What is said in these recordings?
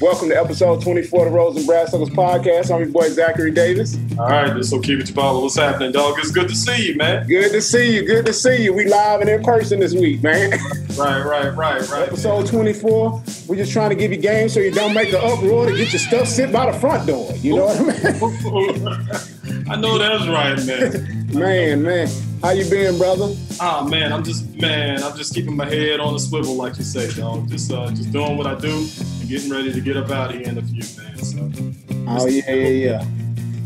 Welcome to episode 24 of the Rose and Brass Knuckles podcast. I'm your boy Zachary Davis. All right, this will keep it Tabala. What's happening, dog? It's good to see you, man. Good to see you. Good to see you. We live and in person this week, man. Right, right, right, right. Episode 24. We're just trying to give you game so you don't make an uproar to get your stuff sit by the front door. You know what I mean? I know that's right, man. man, man. How you been, brother? Ah, man, I'm just man, I'm just keeping my head on the swivel, like you say, dog. Just uh, just doing what I do and getting ready to get up out of here in a few, man. So. Oh yeah, yeah, yeah.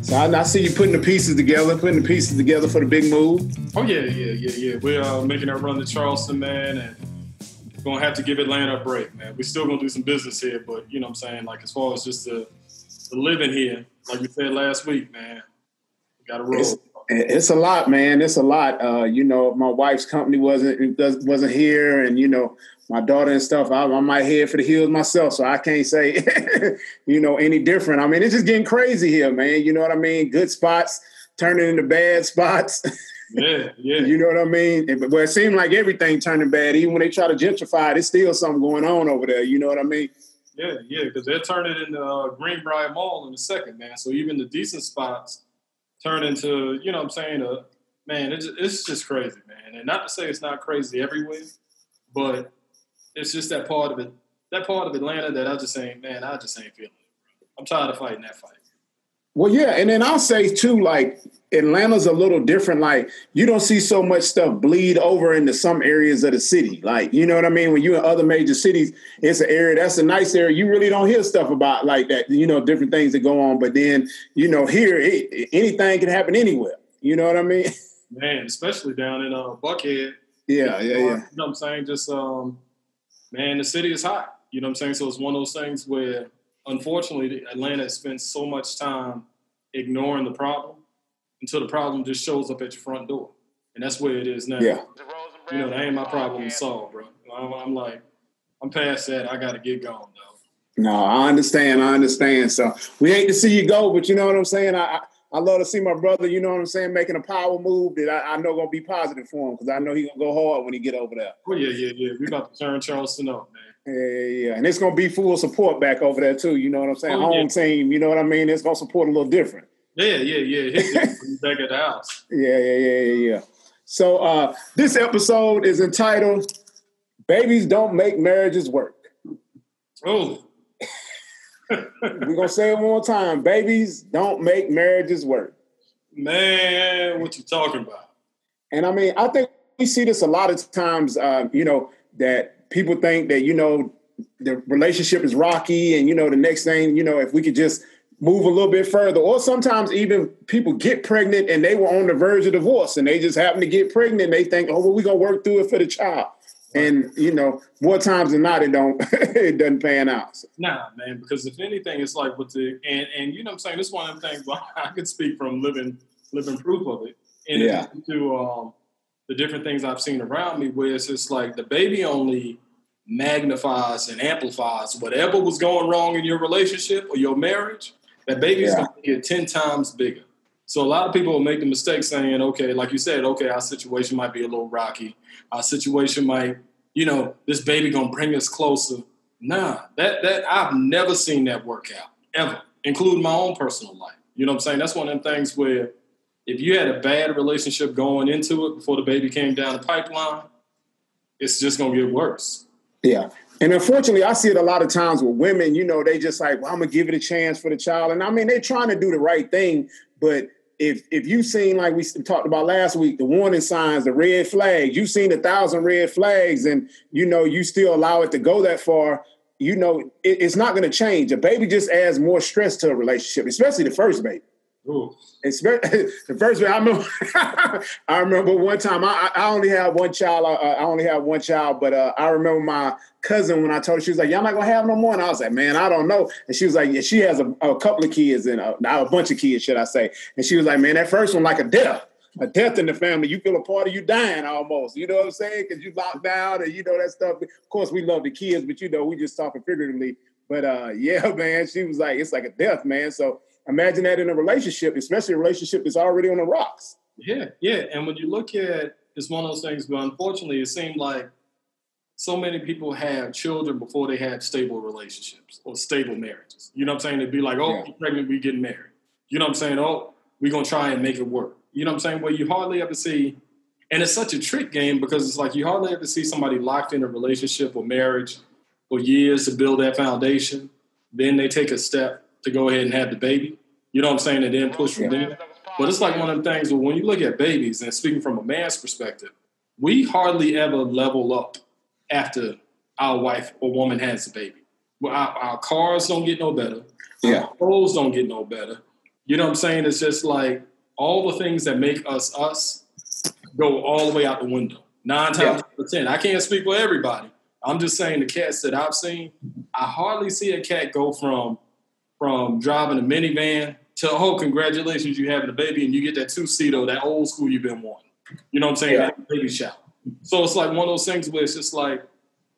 So I, I, see you putting the pieces together, putting the pieces together for the big move. Oh yeah, yeah, yeah, yeah. We're uh, making our run to Charleston, man, and gonna have to give Atlanta a break, man. We're still gonna do some business here, but you know what I'm saying? Like as far as just the, the living here, like we said last week, man, we gotta roll. It's, it's a lot, man. It's a lot. Uh, you know, my wife's company wasn't wasn't here, and you know, my daughter and stuff. I, I might head for the hills myself, so I can't say, you know, any different. I mean, it's just getting crazy here, man. You know what I mean? Good spots turning into bad spots. Yeah, yeah. you know what I mean? But well, it seemed like everything turning bad. Even when they try to gentrify it, it's still something going on over there. You know what I mean? Yeah, yeah, because they're turning into uh, Greenbrier Mall in a second, man. So even the decent spots turn into, you know what I'm saying, uh, man, it's, it's just crazy, man. And not to say it's not crazy everywhere, but it's just that part of it, that part of Atlanta that I just ain't, man, I just ain't feeling it. I'm tired of fighting that fight. Well, yeah, and then I'll say too, like Atlanta's a little different. Like you don't see so much stuff bleed over into some areas of the city. Like you know what I mean? When you're in other major cities, it's an area that's a nice area. You really don't hear stuff about like that. You know, different things that go on. But then you know, here it, anything can happen anywhere. You know what I mean? Man, especially down in uh, Buckhead. Yeah, yeah, yeah. You know what I'm saying? Just um, man, the city is hot. You know what I'm saying? So it's one of those things where unfortunately, Atlanta spends so much time ignoring the problem until the problem just shows up at your front door, and that's where it is now. Yeah. You know, that ain't my problem to solve, bro. I'm, I'm like, I'm past that. I got to get going, though. No, I understand. I understand. So we hate to see you go, but you know what I'm saying. I, I I love to see my brother, you know what I'm saying, making a power move that I, I know gonna be positive for him because I know he's gonna go hard when he get over there. Oh yeah, yeah, yeah. We about to turn Charleston up, man. Yeah, yeah, and it's gonna be full support back over there too. You know what I'm saying? Oh, Home yeah. team. You know what I mean? It's gonna support a little different. Yeah, yeah, yeah. back at the house. Yeah, yeah, yeah, yeah, yeah. So uh, this episode is entitled "Babies Don't Make Marriages Work." Oh. We're gonna say it one more time. Babies don't make marriages work. Man, what you talking about? And I mean, I think we see this a lot of times. Uh, you know that people think that you know the relationship is rocky and you know the next thing you know if we could just move a little bit further. Or sometimes even people get pregnant and they were on the verge of divorce and they just happen to get pregnant. And they think oh well we're gonna work through it for the child. And you know more times than not it don't it doesn't pan out. Nah man because if anything it's like with the and and you know i'm saying? This one of the things well, i could speak from living living proof of it. And yeah. to um the different things I've seen around me where it's just like the baby only magnifies and amplifies whatever was going wrong in your relationship or your marriage, that baby is yeah. going to get 10 times bigger. So a lot of people will make the mistake saying, okay, like you said, okay, our situation might be a little rocky. Our situation might, you know, this baby going to bring us closer. Nah, that, that I've never seen that work out ever, including my own personal life. You know what I'm saying? That's one of them things where if you had a bad relationship going into it before the baby came down the pipeline, it's just gonna get worse. Yeah. And unfortunately, I see it a lot of times with women, you know, they just like, well, I'm gonna give it a chance for the child. And I mean, they're trying to do the right thing, but if if you've seen like we talked about last week, the warning signs, the red flags, you've seen a thousand red flags, and you know, you still allow it to go that far, you know, it, it's not gonna change. A baby just adds more stress to a relationship, especially the first baby. Ooh. The first I remember. I remember one time. I, I only had one child. I, I only had one child, but uh, I remember my cousin when I told her she was like, "Y'all not gonna have no more." And I was like, "Man, I don't know." And she was like, "Yeah, she has a, a couple of kids and a, a bunch of kids, should I say?" And she was like, "Man, that first one like a death." a death in the family, you feel a part of you dying almost. You know what I'm saying? Because you locked down and you know that stuff. Of course, we love the kids, but you know, we just talking figuratively. But uh, yeah, man, she was like, it's like a death, man. So Imagine that in a relationship, especially a relationship that's already on the rocks. Yeah, yeah. And when you look at it's one of those things, but unfortunately, it seemed like so many people have children before they have stable relationships or stable marriages. You know what I'm saying? They'd be like, oh, yeah. pregnant, we getting married. You know what I'm saying? Oh, we're gonna try and make it work. You know what I'm saying? Well, you hardly ever see, and it's such a trick game because it's like you hardly ever see somebody locked in a relationship or marriage for years to build that foundation. Then they take a step to go ahead and have the baby. You know what I'm saying? And then push from yeah. there. But it's like one of the things where when you look at babies, and speaking from a man's perspective, we hardly ever level up after our wife or woman has a baby. Well, our, our cars don't get no better. Yeah. Our clothes don't get no better. You know what I'm saying? It's just like all the things that make us us go all the way out the window. Nine times yeah. out of ten. I can't speak for everybody. I'm just saying the cats that I've seen, I hardly see a cat go from from driving a minivan to oh, congratulations, you having a baby, and you get that two seater, that old school you've been wanting. You know what I'm saying? Yeah. baby shower. So it's like one of those things where it's just like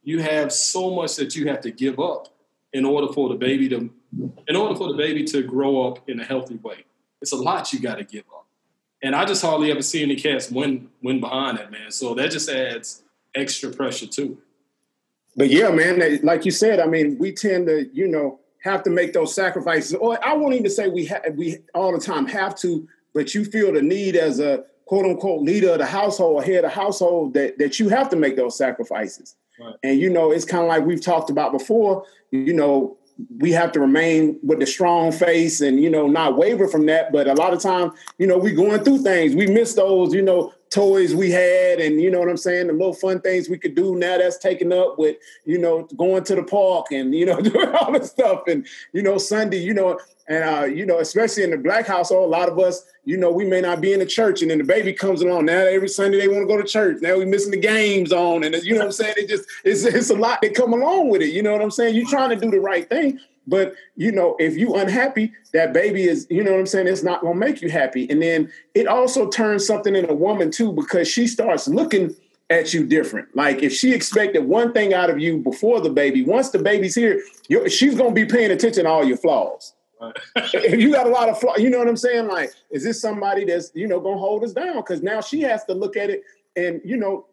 you have so much that you have to give up in order for the baby to in order for the baby to grow up in a healthy way. It's a lot you got to give up. And I just hardly ever see any cats win win behind that man. So that just adds extra pressure too. But yeah, man, like you said, I mean, we tend to, you know, have to make those sacrifices. Or I won't even say we ha- we all the time have to, but you feel the need as a quote unquote leader of the household, head of the household, that that you have to make those sacrifices. Right. And you know, it's kind of like we've talked about before. You know, we have to remain with the strong face and you know not waver from that. But a lot of time, you know, we going through things. We miss those, you know, toys we had and you know what I'm saying, the little fun things we could do now that's taken up with, you know, going to the park and you know, doing all this stuff. And, you know, Sunday, you know, and uh, you know, especially in the black household, a lot of us, you know, we may not be in the church, and then the baby comes along. Now every Sunday they want to go to church. Now we missing the games on, and you know what I'm saying. It just it's it's a lot that come along with it. You know what I'm saying. You're trying to do the right thing, but you know, if you unhappy, that baby is, you know what I'm saying, it's not gonna make you happy. And then it also turns something in a woman too, because she starts looking at you different. Like if she expected one thing out of you before the baby, once the baby's here, she's gonna be paying attention to all your flaws. if you got a lot of flaws, you know what I'm saying? Like, is this somebody that's you know gonna hold us down? Because now she has to look at it, and you know,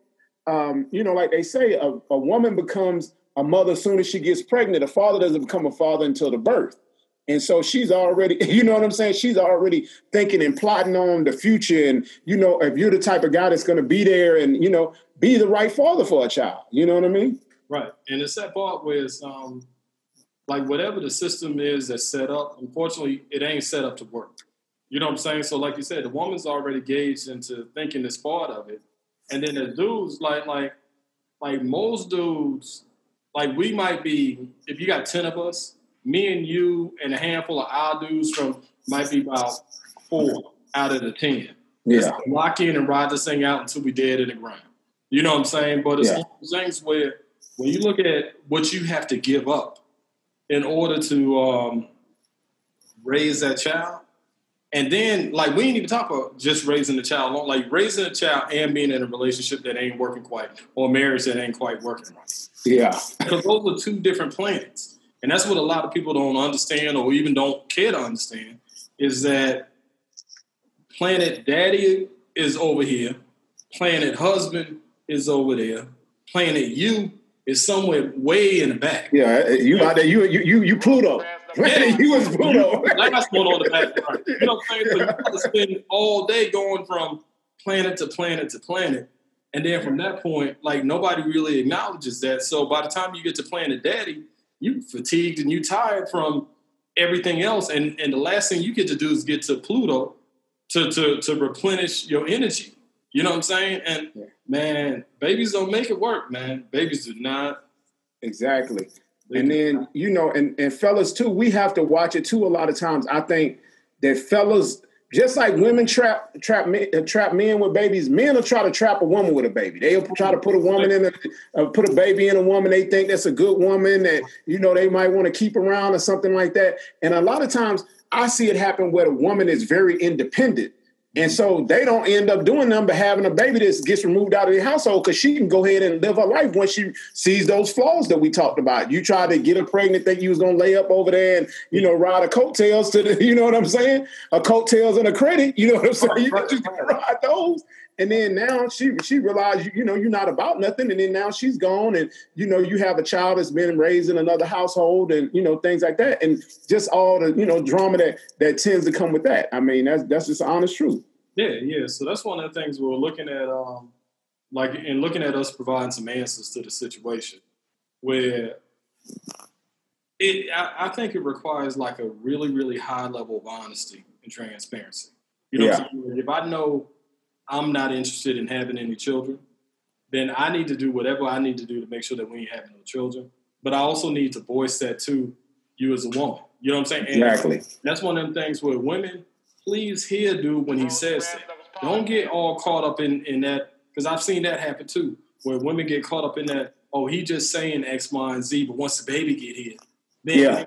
um, you know, like they say, a, a woman becomes a mother as soon as she gets pregnant. A father doesn't become a father until the birth. And so she's already, you know what I'm saying? She's already thinking and plotting on the future. And, you know, if you're the type of guy that's going to be there and, you know, be the right father for a child. You know what I mean? Right. And it's that part where it's um, like whatever the system is that's set up, unfortunately, it ain't set up to work. You know what I'm saying? So, like you said, the woman's already gauged into thinking this part of it. And then the dudes, like, like, like most dudes like we might be, if you got 10 of us, me and you and a handful of our dudes from might be about four out of the 10. Yeah. lock in and ride this thing out until we dead in the ground. You know what I'm saying? But it's yeah. things where when you look at what you have to give up in order to um, raise that child, and then, like, we ain't even talk about just raising the child, like raising a child and being in a relationship that ain't working quite, or marriage that ain't quite working right. Yeah. Because those are two different planets. And that's what a lot of people don't understand or even don't care to understand is that planet daddy is over here, planet husband is over there, planet you is somewhere way in the back. Yeah, you out there, you you you, you Pluto. Yeah. you was Pluto. That's going on the back. You know what I'm saying? So you got to spend all day going from planet to planet to planet and then from that point, like nobody really acknowledges that. So by the time you get to Planet Daddy, you fatigued and you tired from everything else. And and the last thing you get to do is get to Pluto to to to replenish your energy. You know what I'm saying? And man, babies don't make it work, man. Babies do not. Exactly. And then, you know, and, and fellas too, we have to watch it too a lot of times. I think that fellas just like women trap trap men, uh, trap men with babies, men will try to trap a woman with a baby. They'll try to put a woman in a uh, put a baby in a woman. They think that's a good woman that you know they might want to keep around or something like that. And a lot of times, I see it happen where a woman is very independent and so they don't end up doing them, but having a baby that gets removed out of the household because she can go ahead and live her life once she sees those flaws that we talked about. You try to get her pregnant, think you was gonna lay up over there and you know ride a coattails to the, you know what I'm saying? A coattails and a credit, you know what I'm saying? You just ride those. And then now she she realized you, you know you're not about nothing, and then now she's gone, and you know you have a child that's been raised in another household, and you know things like that, and just all the you know drama that that tends to come with that. I mean that's that's just honest truth. Yeah, yeah. So that's one of the things we're looking at, um, like in looking at us providing some answers to the situation, where it I, I think it requires like a really really high level of honesty and transparency. You know, yeah. if I know I'm not interested in having any children, then I need to do whatever I need to do to make sure that we ain't having no children. But I also need to voice that to you as a woman. You know what I'm saying? And exactly. That's one of them things where women, please hear dude when he says that. Don't get all caught up in, in that, because I've seen that happen too, where women get caught up in that, oh, he just saying X, Y, and Z, but once the baby get here, then yeah.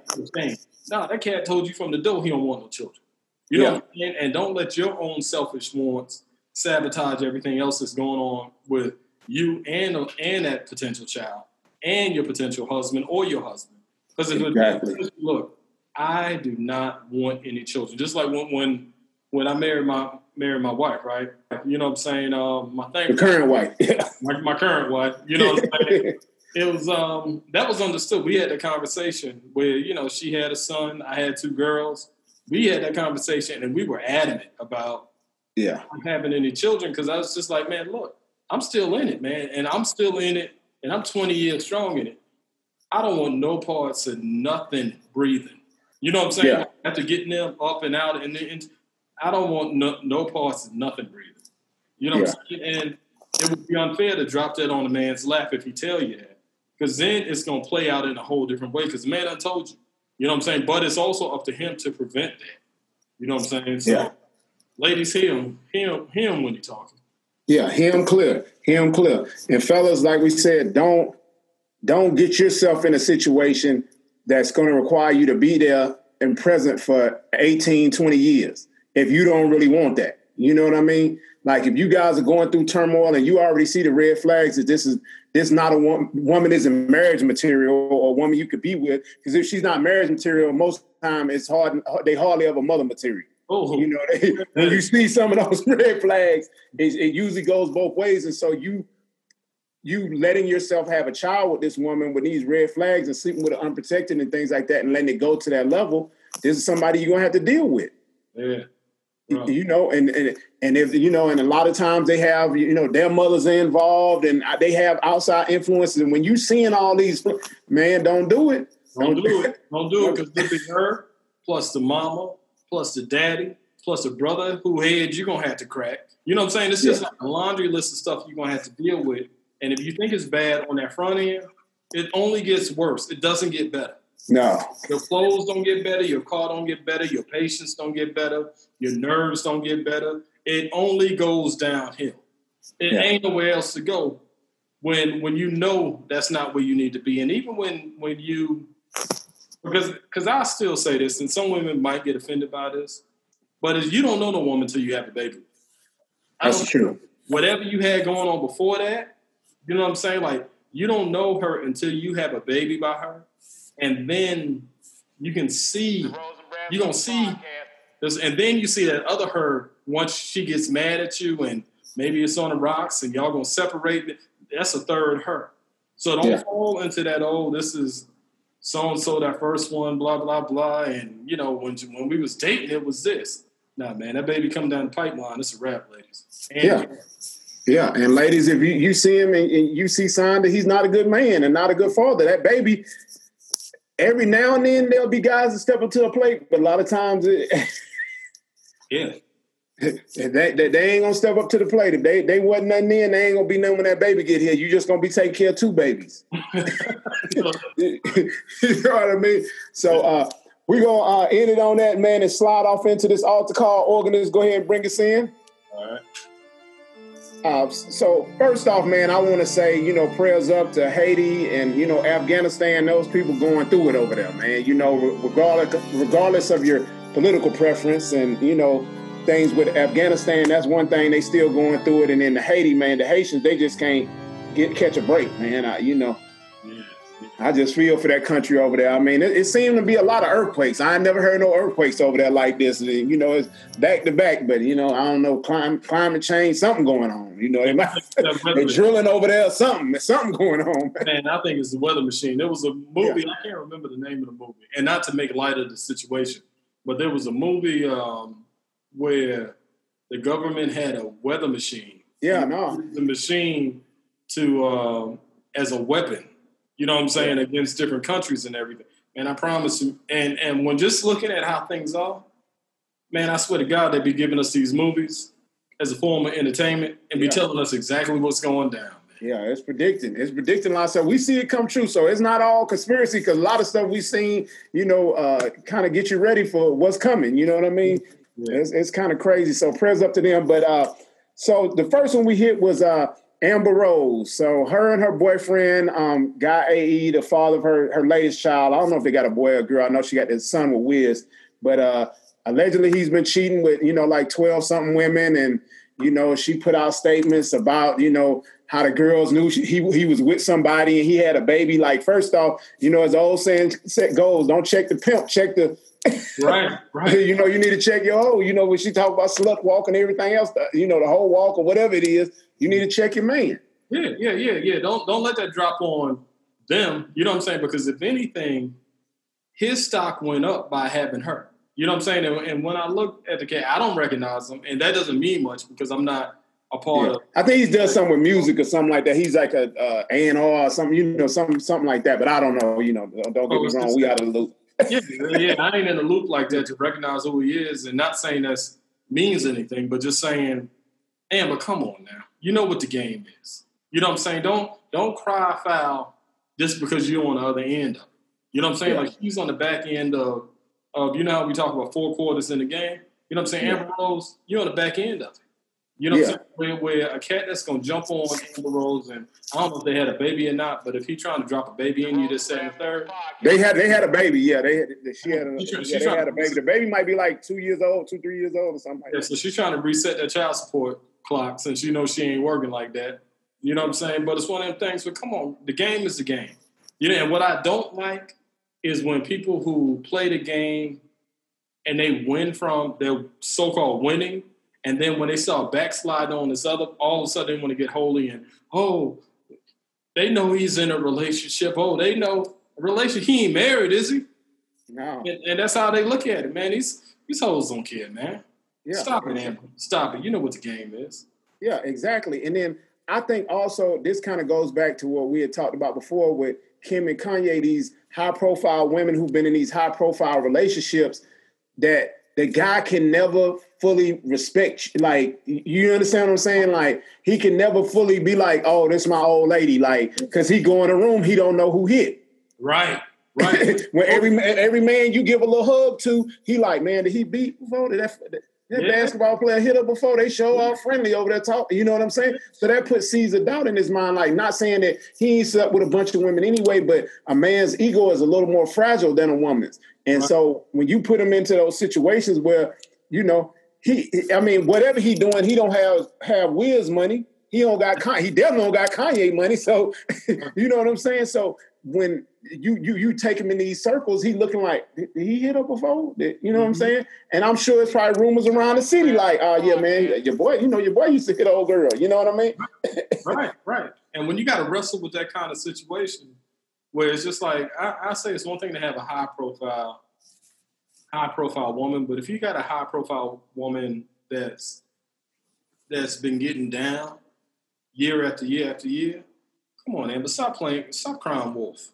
No, that cat told you from the door he don't want no children. You know, and, and don't let your own selfish wants sabotage everything else that's going on with you and and that potential child and your potential husband or your husband. Because exactly. look, I do not want any children. Just like when when when I married my married my wife, right? You know what I'm saying? Um, my thing, the current wife, my, my current wife. You know what I'm saying? it was um that was understood. We had a conversation where you know she had a son, I had two girls. We had that conversation, and we were adamant about yeah I'm having any children because I was just like, man, look, I'm still in it, man, and I'm still in it, and I'm 20 years strong in it. I don't want no parts of nothing breathing. You know what I'm saying? Yeah. After getting them up and out, and, and I don't want no, no parts of nothing breathing. You know yeah. what I'm saying? And it would be unfair to drop that on a man's lap if he tell you that, because then it's gonna play out in a whole different way. Because the man I told you. You know what I'm saying? But it's also up to him to prevent that. You know what I'm saying? So, yeah. Ladies, him, him, him when he's talking. Yeah, him clear, him clear. And fellas, like we said, don't don't get yourself in a situation that's going to require you to be there and present for 18, 20 years if you don't really want that. You know what I mean? Like if you guys are going through turmoil and you already see the red flags that this is this not a woman, isn't marriage material or a woman you could be with because if she's not marriage material, most time it's hard. They hardly ever mother material. Oh, you know, they, when you see some of those red flags, it, it usually goes both ways, and so you you letting yourself have a child with this woman with these red flags and sleeping with her unprotected and things like that and letting it go to that level, this is somebody you're gonna have to deal with. Yeah. You know, and, and and if you know, and a lot of times they have, you know, their mothers are involved and they have outside influences. And when you seeing all these, man, don't do it. Don't, don't do it. Don't do it because it'll be her plus the mama plus the daddy plus the brother who head you're gonna have to crack. You know what I'm saying? It's just like a laundry list of stuff you're gonna have to deal with and if you think it's bad on that front end, it only gets worse. It doesn't get better. No. Your clothes don't get better. Your car don't get better. Your patience don't get better. Your nerves don't get better. It only goes downhill. It yeah. ain't nowhere else to go when when you know that's not where you need to be. And even when when you because because I still say this, and some women might get offended by this, but you don't know the woman until you have a baby. That's true. Whatever you had going on before that, you know what I'm saying? Like you don't know her until you have a baby by her, and then you can see you don't see this, and then you see that other her once she gets mad at you and maybe it's on the rocks and y'all gonna separate. That's a third her. So don't yeah. fall into that. Oh, this is so and so that first one, blah blah blah. And you know when when we was dating, it was this. Nah, man, that baby come down the pipeline. It's a wrap, ladies. And yeah. Yeah, and ladies, if you, you see him and, and you see sign that he's not a good man and not a good father, that baby, every now and then there'll be guys that step up to a plate, but a lot of times, it, yeah, they, they, they, ain't gonna step up to the plate. If they they wasn't nothing in, they ain't gonna be nothing when that baby get here. You just gonna be taking care of two babies. you know what I mean? So uh, we gonna uh, end it on that man and slide off into this altar call. Organist, go ahead and bring us in. All right. Uh, so first off, man, I want to say, you know, prayers up to Haiti and you know Afghanistan. Those people going through it over there, man. You know, regardless regardless of your political preference and you know things with Afghanistan, that's one thing they still going through it. And then the Haiti, man, the Haitians, they just can't get catch a break, man. I, you know. Yeah. I just feel for that country over there. I mean, it, it, seemed to be a lot of earthquakes. I never heard no earthquakes over there like this. You know, it's back to back, but you know, I don't know, climate climate change, something going on. You know, they might, they're drilling over there, something, something going on. Man, I think it's the weather machine. There was a movie, yeah. I can't remember the name of the movie, and not to make light of the situation, but there was a movie um, where the government had a weather machine. Yeah, no, the machine to uh, as a weapon you know what I'm saying, against different countries and everything. And I promise you, and and when just looking at how things are, man, I swear to God, they'd be giving us these movies as a form of entertainment and be yeah. telling us exactly what's going down. Yeah, it's predicting. It's predicting a lot of stuff. We see it come true. So it's not all conspiracy because a lot of stuff we've seen, you know, uh, kind of get you ready for what's coming. You know what I mean? Yeah. It's, it's kind of crazy. So prayers up to them. But uh, so the first one we hit was uh, Amber Rose. So her and her boyfriend, um, Guy AE, the father of her her latest child. I don't know if they got a boy or girl. I know she got this son with Wiz, but uh, allegedly he's been cheating with you know like twelve something women, and you know she put out statements about you know how the girls knew she, he he was with somebody and he had a baby. Like first off, you know as the old saying goes, don't check the pimp, check the right, right. you know, you need to check your whole. You know, when she talk about slut walk and everything else, you know, the whole walk or whatever it is, you need to check your man. Yeah, yeah, yeah, yeah. Don't don't let that drop on them. You know what I'm saying? Because if anything, his stock went up by having her. You know what I'm saying? And, and when I look at the cat, I don't recognize him, and that doesn't mean much because I'm not a part yeah. of. I think he's done something with music or something like that. He's like a uh, A and R or something, you know, something something like that. But I don't know. You know, don't, don't get oh, me wrong. We out of the loop. Yeah, yeah, I ain't in the loop like that to recognize who he is, and not saying that means anything, but just saying, Amber, come on now you know what the game is. You know what I'm saying? Don't don't cry foul just because you're on the other end of it. You know what I'm saying? Yeah. Like he's on the back end of of you know how we talk about four quarters in the game. You know what I'm saying? Yeah. Amber Rose, you're on the back end of it. You know yeah. what I'm saying? Where, where, a cat that's gonna jump on Amber Rose and I don't know if they had a baby or not, but if he's trying to drop a baby in you this second third. They had they had a baby, yeah. They had she had a yeah, they had a baby. The baby might be like two years old, two, three years old or something like yeah, that. So she's trying to reset that child support clock since you know she ain't working like that. You know what I'm saying? But it's one of them things. But come on, the game is the game. You know, and what I don't like is when people who play the game and they win from their so-called winning, and then when they saw backslide on this other, all of a sudden they want to get holy and oh, they know he's in a relationship. Oh, they know a relationship. He ain't married, is he? No. And, and that's how they look at it, man. These these hoes don't care, man. Yeah. Stop it, Amber. Stop it. You know what the game is. Yeah, exactly. And then I think also this kind of goes back to what we had talked about before with Kim and Kanye, these high profile women who've been in these high profile relationships that the guy can never fully respect like you understand what I'm saying? Like he can never fully be like, oh, this my old lady, like because he go in a room, he don't know who hit. Right. Right. when every every man you give a little hug to, he like, man, did he beat? Did that, that yeah. basketball player hit up before they show off friendly over there talking. You know what I'm saying? So that puts seeds of doubt in his mind. Like not saying that he ain't slept with a bunch of women anyway, but a man's ego is a little more fragile than a woman's. And right. so when you put him into those situations where, you know, he I mean, whatever he doing, he don't have have Wiz money. He don't got he definitely don't got Kanye money. So you know what I'm saying? So when you you you take him in these circles, he looking like did, he hit up before? Did, you know mm-hmm. what I'm mm-hmm. saying? And I'm sure it's probably rumors around the city like, oh yeah, man, your boy, you know, your boy used to hit old girl. You know what I mean? right, right. And when you got to wrestle with that kind of situation, where it's just like I, I say, it's one thing to have a high profile, high profile woman, but if you got a high profile woman that's that's been getting down year after year after year, come on, but stop playing, stop crying wolf.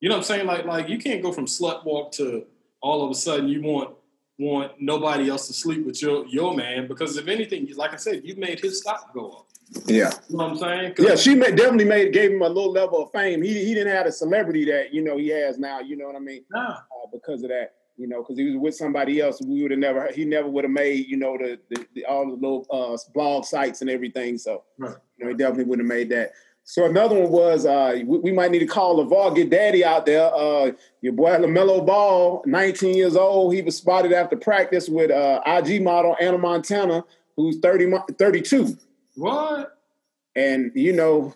You know what I'm saying? Like, like you can't go from slut walk to all of a sudden you want want nobody else to sleep with your your man because if anything, like I said, you made his stock go up. Yeah, you know what I'm saying? Yeah, she made, definitely made gave him a little level of fame. He he didn't have the celebrity that you know he has now. You know what I mean? Nah. Uh, because of that, you know, because he was with somebody else, we would have never. He never would have made you know the, the, the, all the little uh, blog sites and everything. So right. you know, he definitely wouldn't have made that. So another one was uh, we, we, might need to call LaVar, get daddy out there. Uh, your boy LaMelo Ball, 19 years old. He was spotted after practice with uh, IG model Ana Montana, who's 30, 32. What? And, you know,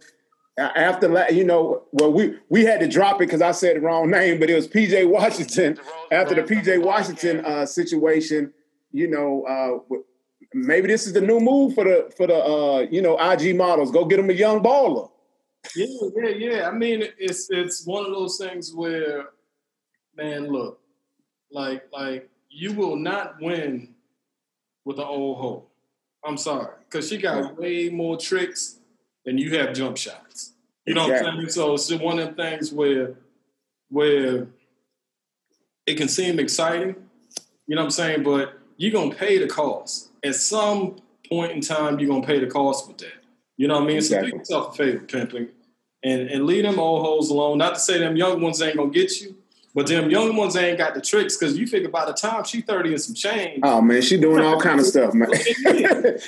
after you know, well, we we had to drop it because I said the wrong name, but it was PJ Washington. After the PJ Washington uh, situation, you know, uh, maybe this is the new move for the for the uh, you know IG models. Go get them a young baller. Yeah, yeah, yeah. I mean, it's it's one of those things where, man, look, like like you will not win with an old hoe. I'm sorry, because she got way more tricks than you have jump shots. You know exactly. what I'm saying? So it's one of the things where where it can seem exciting, you know what I'm saying, but you're gonna pay the cost. At some point in time, you're gonna pay the cost with that. You know what I mean? Exactly. So do yourself a favor, pimping, and, and leave them old hoes alone. Not to say them young ones ain't gonna get you, but them young ones ain't got the tricks because you figure by the time she 30 and some change. Oh man, she doing all kind of stuff, man. she been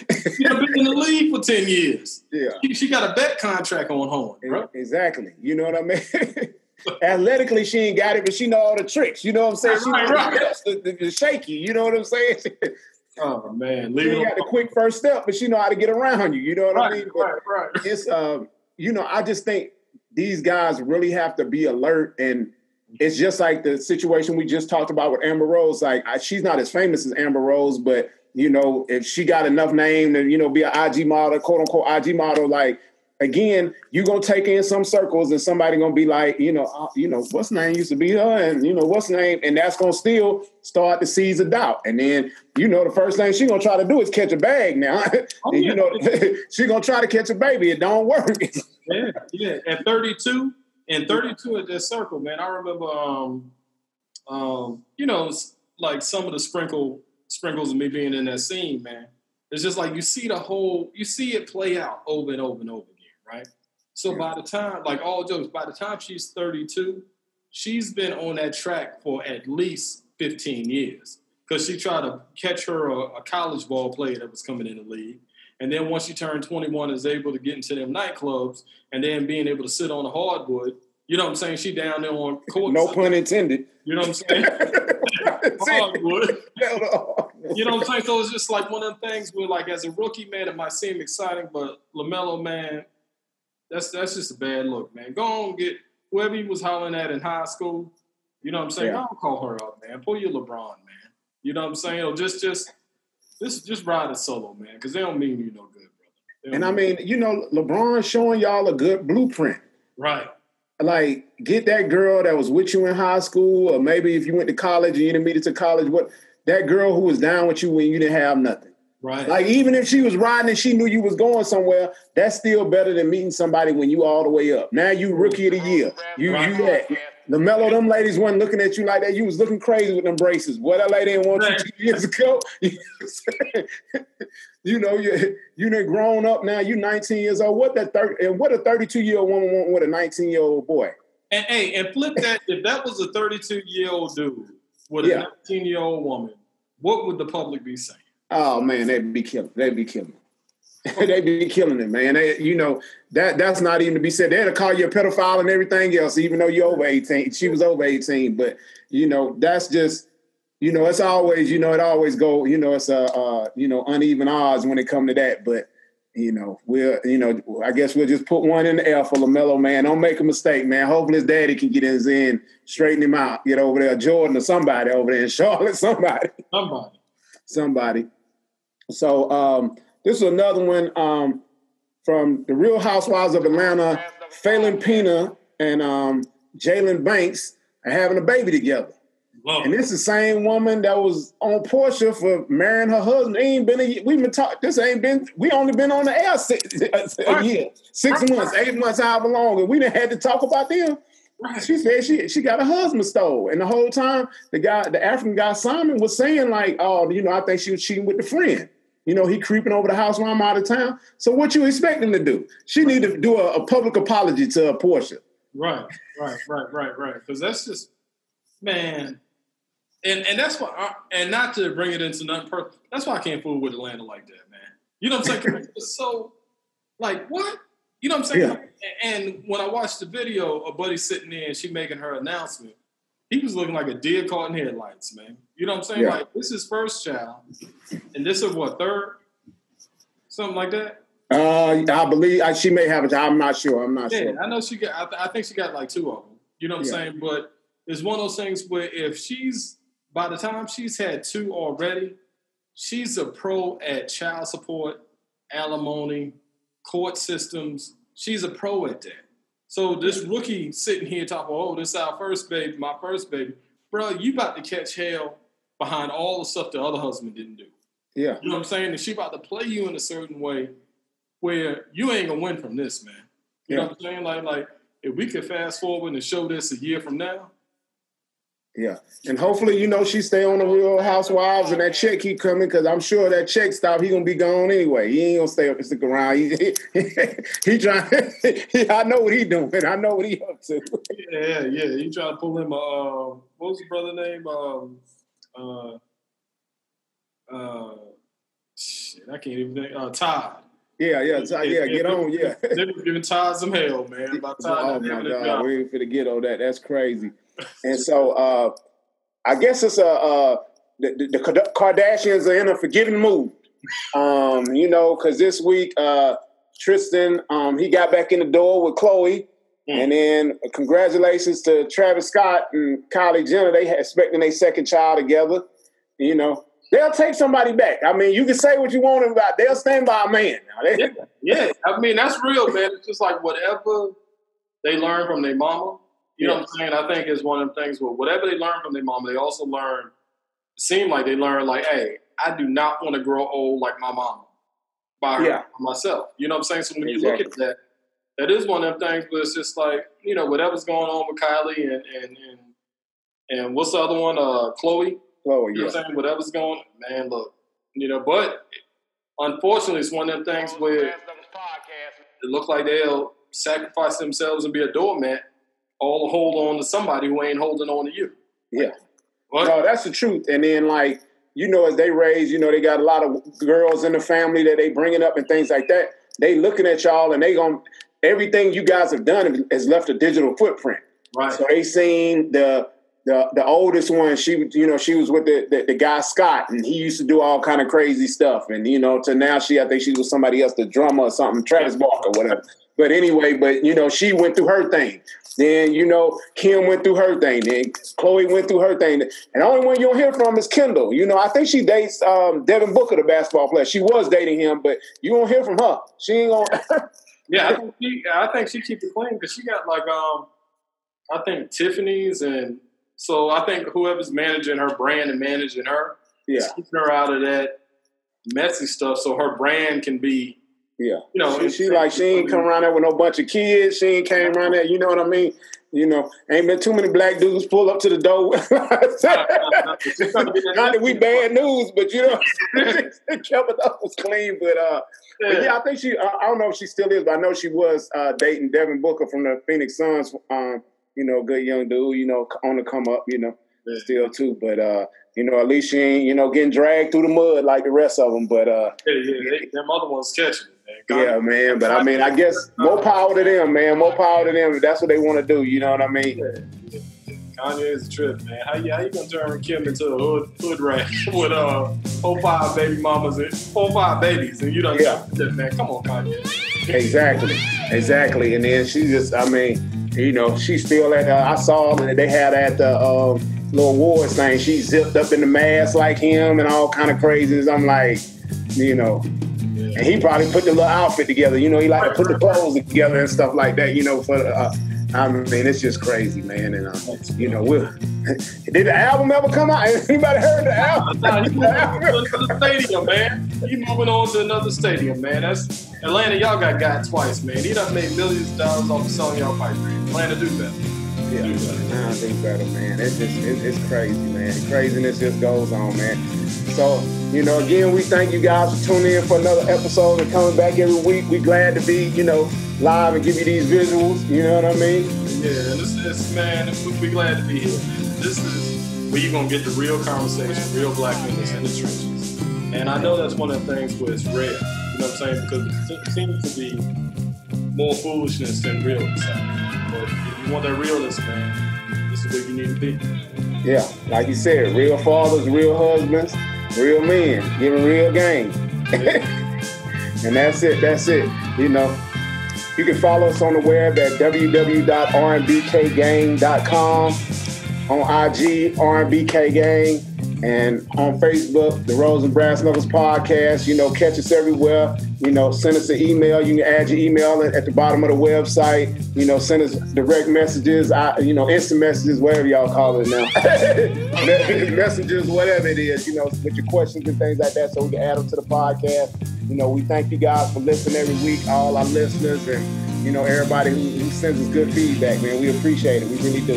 in the league for 10 years. Yeah. She, she got a bet contract on home, bro. Exactly. You know what I mean? Athletically, she ain't got it, but she know all the tricks. You know what I'm saying? She right, right. The, the, the, shaky. You know what I'm saying? oh man, Leave she got the quick first step, but she know how to get around you. You know what right, I mean? But right, right. It's um, you know, I just think these guys really have to be alert and it's just like the situation we just talked about with Amber Rose. Like I, she's not as famous as Amber Rose, but you know, if she got enough name to you know be an IG model, quote unquote IG model, like again, you gonna take in some circles and somebody gonna be like, you know, uh, you know, what's name used to be her, and you know, what's name, and that's gonna still start the seeds of doubt. And then, you know, the first thing she gonna try to do is catch a bag now. Oh, and, you know, she gonna try to catch a baby. It don't work. yeah, yeah. At 32, and 32 at that circle, man, I remember, um, um, you know, like some of the sprinkle sprinkles of me being in that scene, man. It's just like you see the whole, you see it play out over and over and over right? So yeah. by the time, like all jokes, by the time she's 32, she's been on that track for at least 15 years because she tried to catch her a, a, college ball player that was coming in the league. And then once she turned 21, is able to get into them nightclubs and then being able to sit on the hardwood. You know what I'm saying? She down there on court. No pun intended. You know what I'm saying? hardwood. you know what I'm saying? So it's just like one of the things where, like, as a rookie, man, it might seem exciting, but LaMelo, man, that's that's just a bad look, man. Go on, get whoever he was hollering at in high school. You know what I'm saying? Yeah. Don't call her up, man. Pull your LeBron, man. You know what I'm saying? Or just just just just ride it solo, man, because they don't mean you no good, brother. And I mean, you know, LeBron showing y'all a good blueprint. Right. Like, get that girl that was with you in high school, or maybe if you went to college and you didn't meet her to college, what that girl who was down with you when you didn't have nothing. Right. Like even if she was riding and she knew you was going somewhere, that's still better than meeting somebody when you all the way up. Now you rookie of the year. You right. you at LaMelo, them ladies wasn't looking at you like that. You was looking crazy with them braces. What that lady didn't want right. you two years ago. you know, you you done grown up now. You 19 years old. What that 30 and what a 32 year old woman want with a 19 year old boy. And hey, and flip that. if that was a 32 year old dude with a 19 year old woman, what would the public be saying? Oh man, they'd be killing. They'd be killing. they'd be killing it, man. They, you know that that's not even to be said. They'd call you a pedophile and everything else, even though you're over eighteen. She was over eighteen, but you know that's just you know it's always you know it always go you know it's a uh, you know uneven odds when it come to that. But you know we'll you know I guess we'll just put one in the air for LaMelo, man. Don't make a mistake, man. Hopefully his daddy can get his in, straighten him out, get over there, Jordan or somebody over there in Charlotte, somebody, somebody, somebody. So um, this is another one um, from the Real Housewives of Atlanta. Falynn Pina and um, Jaylan Banks are having a baby together. Whoa. And this is the same woman that was on Porsha for marrying her husband. ain't been a, we've been talking. This ain't been. We only been on the air six, a year, six months, eight months, however long, and we didn't had to talk about them. Right. She said she she got a husband stole, and the whole time the guy, the African guy Simon, was saying like, "Oh, you know, I think she was cheating with the friend." You know, he creeping over the house while I'm out of town. So what you expect him to do? She need to do a, a public apology to a Porsha. Right, right, right, right, right. Because that's just, man, and and that's why, I, and not to bring it into nothing personal. That's why I can't fool with Atlanta like that, man. You know what I'm saying? it's so, like, what? You know what I'm saying? Yeah. And when I watched the video, a buddy sitting there and she making her announcement, he was looking like a deer caught in headlights, man. You know what I'm saying? Yeah. Like this is first child, and this is what third, something like that. Uh, I believe uh, she may have a job. I'm not sure. I'm not yeah, sure. I know she got. I, th- I, think she got like two of them. You know what I'm yeah. saying? But it's one of those things where if she's by the time she's had two already, she's a pro at child support, alimony, court systems. She's a pro at that. So this rookie sitting here talking, oh, this is our first baby, my first baby, bro. You about to catch hell behind all the stuff the other husband didn't do. Yeah, you know what I'm saying? And she about to play you in a certain way where you ain't gonna win from this, man. You yeah. know what I'm saying? Like, like if we could fast forward and show this a year from now. Yeah, and hopefully, you know, she stay on the Real Housewives and that check keep coming because I'm sure that check stop. He gonna be gone anyway. He ain't gonna stay up and stick around. He he, he trying. I know what he doing. I know what he up to. yeah, yeah. He trying to pull him. Uh, what was his brother name? Um, uh, uh, shit, I can't even think. Uh, Todd. Yeah, yeah, yeah, yeah get on, yeah. They were giving Todd some hell, man. By Todd, oh my god, we ain't finna get on that. That's crazy. and so, uh, I guess it's a uh, the, the, Kardashians are in a forgiving mood. Um, you know, because this week uh, Tristan um, he got back in the door with Khloe. Mm. And then congratulations to Travis Scott and Kylie Jenner. They expecting their second child together. You know, they'll take somebody back. I mean, you can say what you want about. They'll stand by a man. They, yeah, yeah, I mean that's real, man. It's just like whatever they learn from their mama. You yeah. know what I'm saying? I think is one of the things where whatever they learn from their mama, they also learn. Seem like they learn like, hey, I do not want to grow old like my mama by her, yeah. myself. You know what I'm saying? So when exactly. you look at that, that is one of them things. But it's just like you know whatever's going on with Kylie and and and, and what's the other one? Uh, Khloe. Chloe, you know what I'm saying? Whatever's going, on, man. Look, you know, but unfortunately, it's one of them things where it looks like they'll sacrifice themselves and be a doormat, all to hold on to somebody who ain't holding on to you. Yeah. What? No, that's the truth. And then, like, you know, as they raise, you know, they got a lot of girls in the family that they bringing up and things like that. They looking at y'all and they going everything you guys have done has left a digital footprint. Right. So they seen the the the oldest one, she you know she was with the, the, the guy Scott, and he used to do all kind of crazy stuff, and you know to now she I think she was somebody else, the drummer or something, Travis Barker, whatever. But anyway, but you know she went through her thing. Then you know Kim went through her thing. Then Khloe went through her thing. And the only one you don't hear from is Kendall. You know I think she dates um, Devin Booker, the basketball player. She was dating him, but you won't hear from her. She ain't gonna. yeah, I think she. I think she keeps it clean because she got like um, I think Tiffany's and so I think whoever's managing her brand and managing her, yeah, keeping her out of that messy stuff, so her brand can be, yeah, you know, she, she like she ain't come around there with no bunch of kids. She ain't came around there. You know what I mean? You know, ain't been too many black dudes pull up to the door. Not that we bad news, but you know, kept it up was clean. But uh, yeah. but yeah, I think she. I don't know if she still is, but I know she was uh, dating Devin Booker from the Phoenix Suns. Um, you know, good young dude, you know, on the come up, you know, yeah. still too. But uh, you know, at least she ain't, you know, getting dragged through the mud like the rest of them. But uh, yeah, yeah, they, them other ones catching. Yeah, man. But I mean, I guess more power to them, man. More power to them. That's what they want to do. You know what I mean? Yeah. Kanye is a trip, man. How you how you gonna turn Kim into a hood hood rat with uh four five baby mamas and four five babies and you don't yeah. that man? Come on, Kanye. Exactly, exactly. And then she just, I mean, you know, she's still at. Uh, I saw that they had at the um, little awards thing. She zipped up in the mask like him and all kind of crazies. I'm like, you know, and he probably put the little outfit together. You know, he like to put the clothes together and stuff like that. You know, for uh, I mean, it's just crazy, man. And uh, you know, we'll, did the album ever come out? Anybody heard the album? Nah, he moving on to the stadium, man. He moving on to another stadium, man. That's Atlanta. Y'all got got twice, man. He done made millions of dollars off of selling y'all pipe. Atlanta do better. Yeah, better. I think better, man. It's just it, it's crazy, man. Craziness just goes on, man. So, you know, again, we thank you guys for tuning in for another episode and coming back every week. We glad to be, you know, live and give you these visuals. You know what I mean? Yeah, this is man. We glad to be here. This is where you're gonna get the real conversation, real black in the trenches. And I know that's one of the things where it's rare. You know what I'm saying? Because it seems to be more foolishness than realness. But if you want that realness, man, this is where you need to be. Yeah, like you said, real fathers, real husbands, real men, giving real game. Yeah. And that's it. That's it. You know, you can follow us on the web at www.rmbkgang.com, on IG, RNBK Gang, and on Facebook, the Rose and Brass Knuckles Podcast. You know, catch us everywhere. You know, send us an email. You can add your email at the bottom of the website. You know, send us direct messages, I, you know, instant messages, whatever y'all call it now. messages, whatever it is, you know, with your questions and things like that, so we can add them to the podcast. You know, we thank you guys for listening every week, all our listeners, and you know everybody who, who sends us good feedback. Man, we appreciate it. We really do.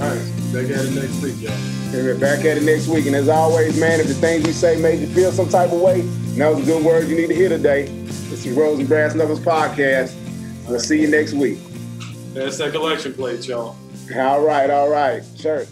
All right, back at it next week, y'all. We're back at it next week, and as always, man, if the things we say made you feel some type of way, was a good word you need to hear today. It's the Rose and Brass Knuckles podcast. We'll see you next week. That's that collection plate, y'all. All right, all right. Sure.